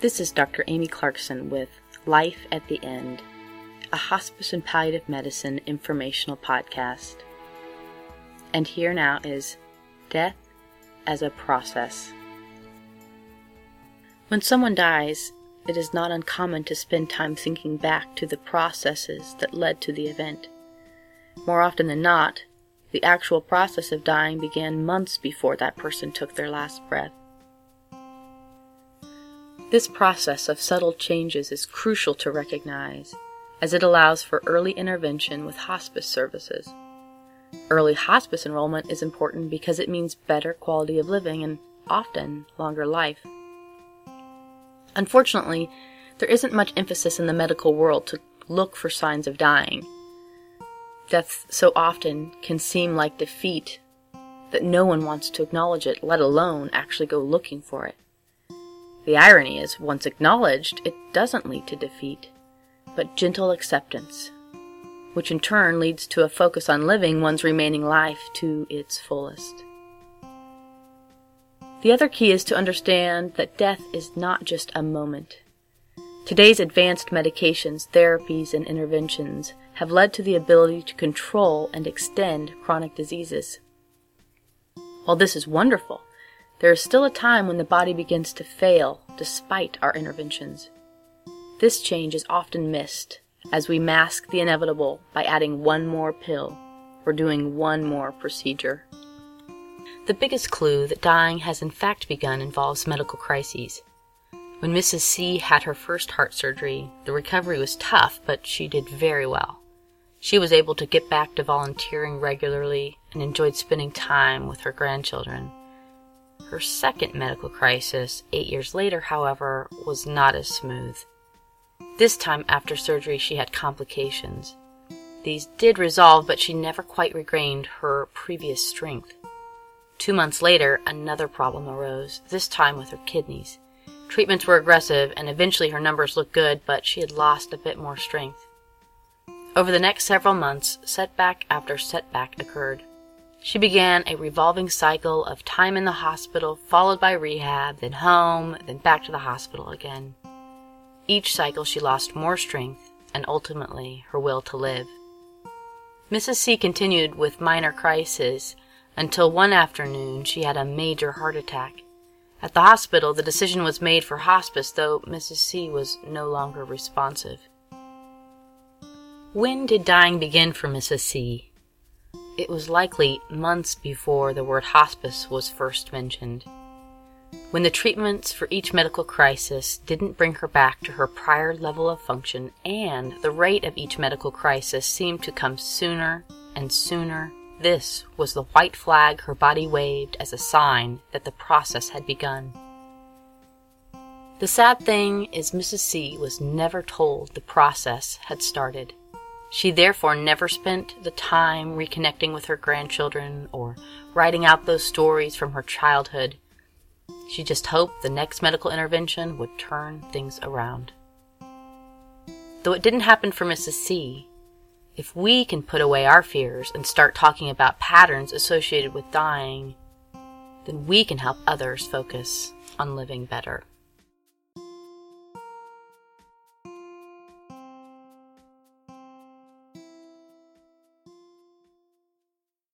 This is Dr. Amy Clarkson with Life at the End, a hospice and palliative medicine informational podcast. And here now is Death as a Process. When someone dies, it is not uncommon to spend time thinking back to the processes that led to the event. More often than not, the actual process of dying began months before that person took their last breath. This process of subtle changes is crucial to recognize, as it allows for early intervention with hospice services. Early hospice enrollment is important because it means better quality of living and often longer life. Unfortunately, there isn't much emphasis in the medical world to look for signs of dying. Death so often can seem like defeat that no one wants to acknowledge it, let alone actually go looking for it. The irony is, once acknowledged, it doesn't lead to defeat, but gentle acceptance, which in turn leads to a focus on living one's remaining life to its fullest. The other key is to understand that death is not just a moment. Today's advanced medications, therapies, and interventions have led to the ability to control and extend chronic diseases. While this is wonderful, there is still a time when the body begins to fail despite our interventions. This change is often missed as we mask the inevitable by adding one more pill or doing one more procedure. The biggest clue that dying has in fact begun involves medical crises. When Mrs. C had her first heart surgery, the recovery was tough, but she did very well. She was able to get back to volunteering regularly and enjoyed spending time with her grandchildren. Her second medical crisis, eight years later, however, was not as smooth. This time after surgery, she had complications. These did resolve, but she never quite regained her previous strength. Two months later, another problem arose, this time with her kidneys. Treatments were aggressive, and eventually her numbers looked good, but she had lost a bit more strength. Over the next several months, setback after setback occurred. She began a revolving cycle of time in the hospital, followed by rehab, then home, then back to the hospital again. Each cycle she lost more strength and ultimately her will to live. Mrs. C continued with minor crises until one afternoon she had a major heart attack. At the hospital, the decision was made for hospice, though Mrs. C was no longer responsive. When did dying begin for Mrs. C? It was likely months before the word hospice was first mentioned. When the treatments for each medical crisis didn't bring her back to her prior level of function, and the rate of each medical crisis seemed to come sooner and sooner, this was the white flag her body waved as a sign that the process had begun. The sad thing is, Mrs. C was never told the process had started. She therefore never spent the time reconnecting with her grandchildren or writing out those stories from her childhood. She just hoped the next medical intervention would turn things around. Though it didn't happen for Mrs. C, if we can put away our fears and start talking about patterns associated with dying, then we can help others focus on living better.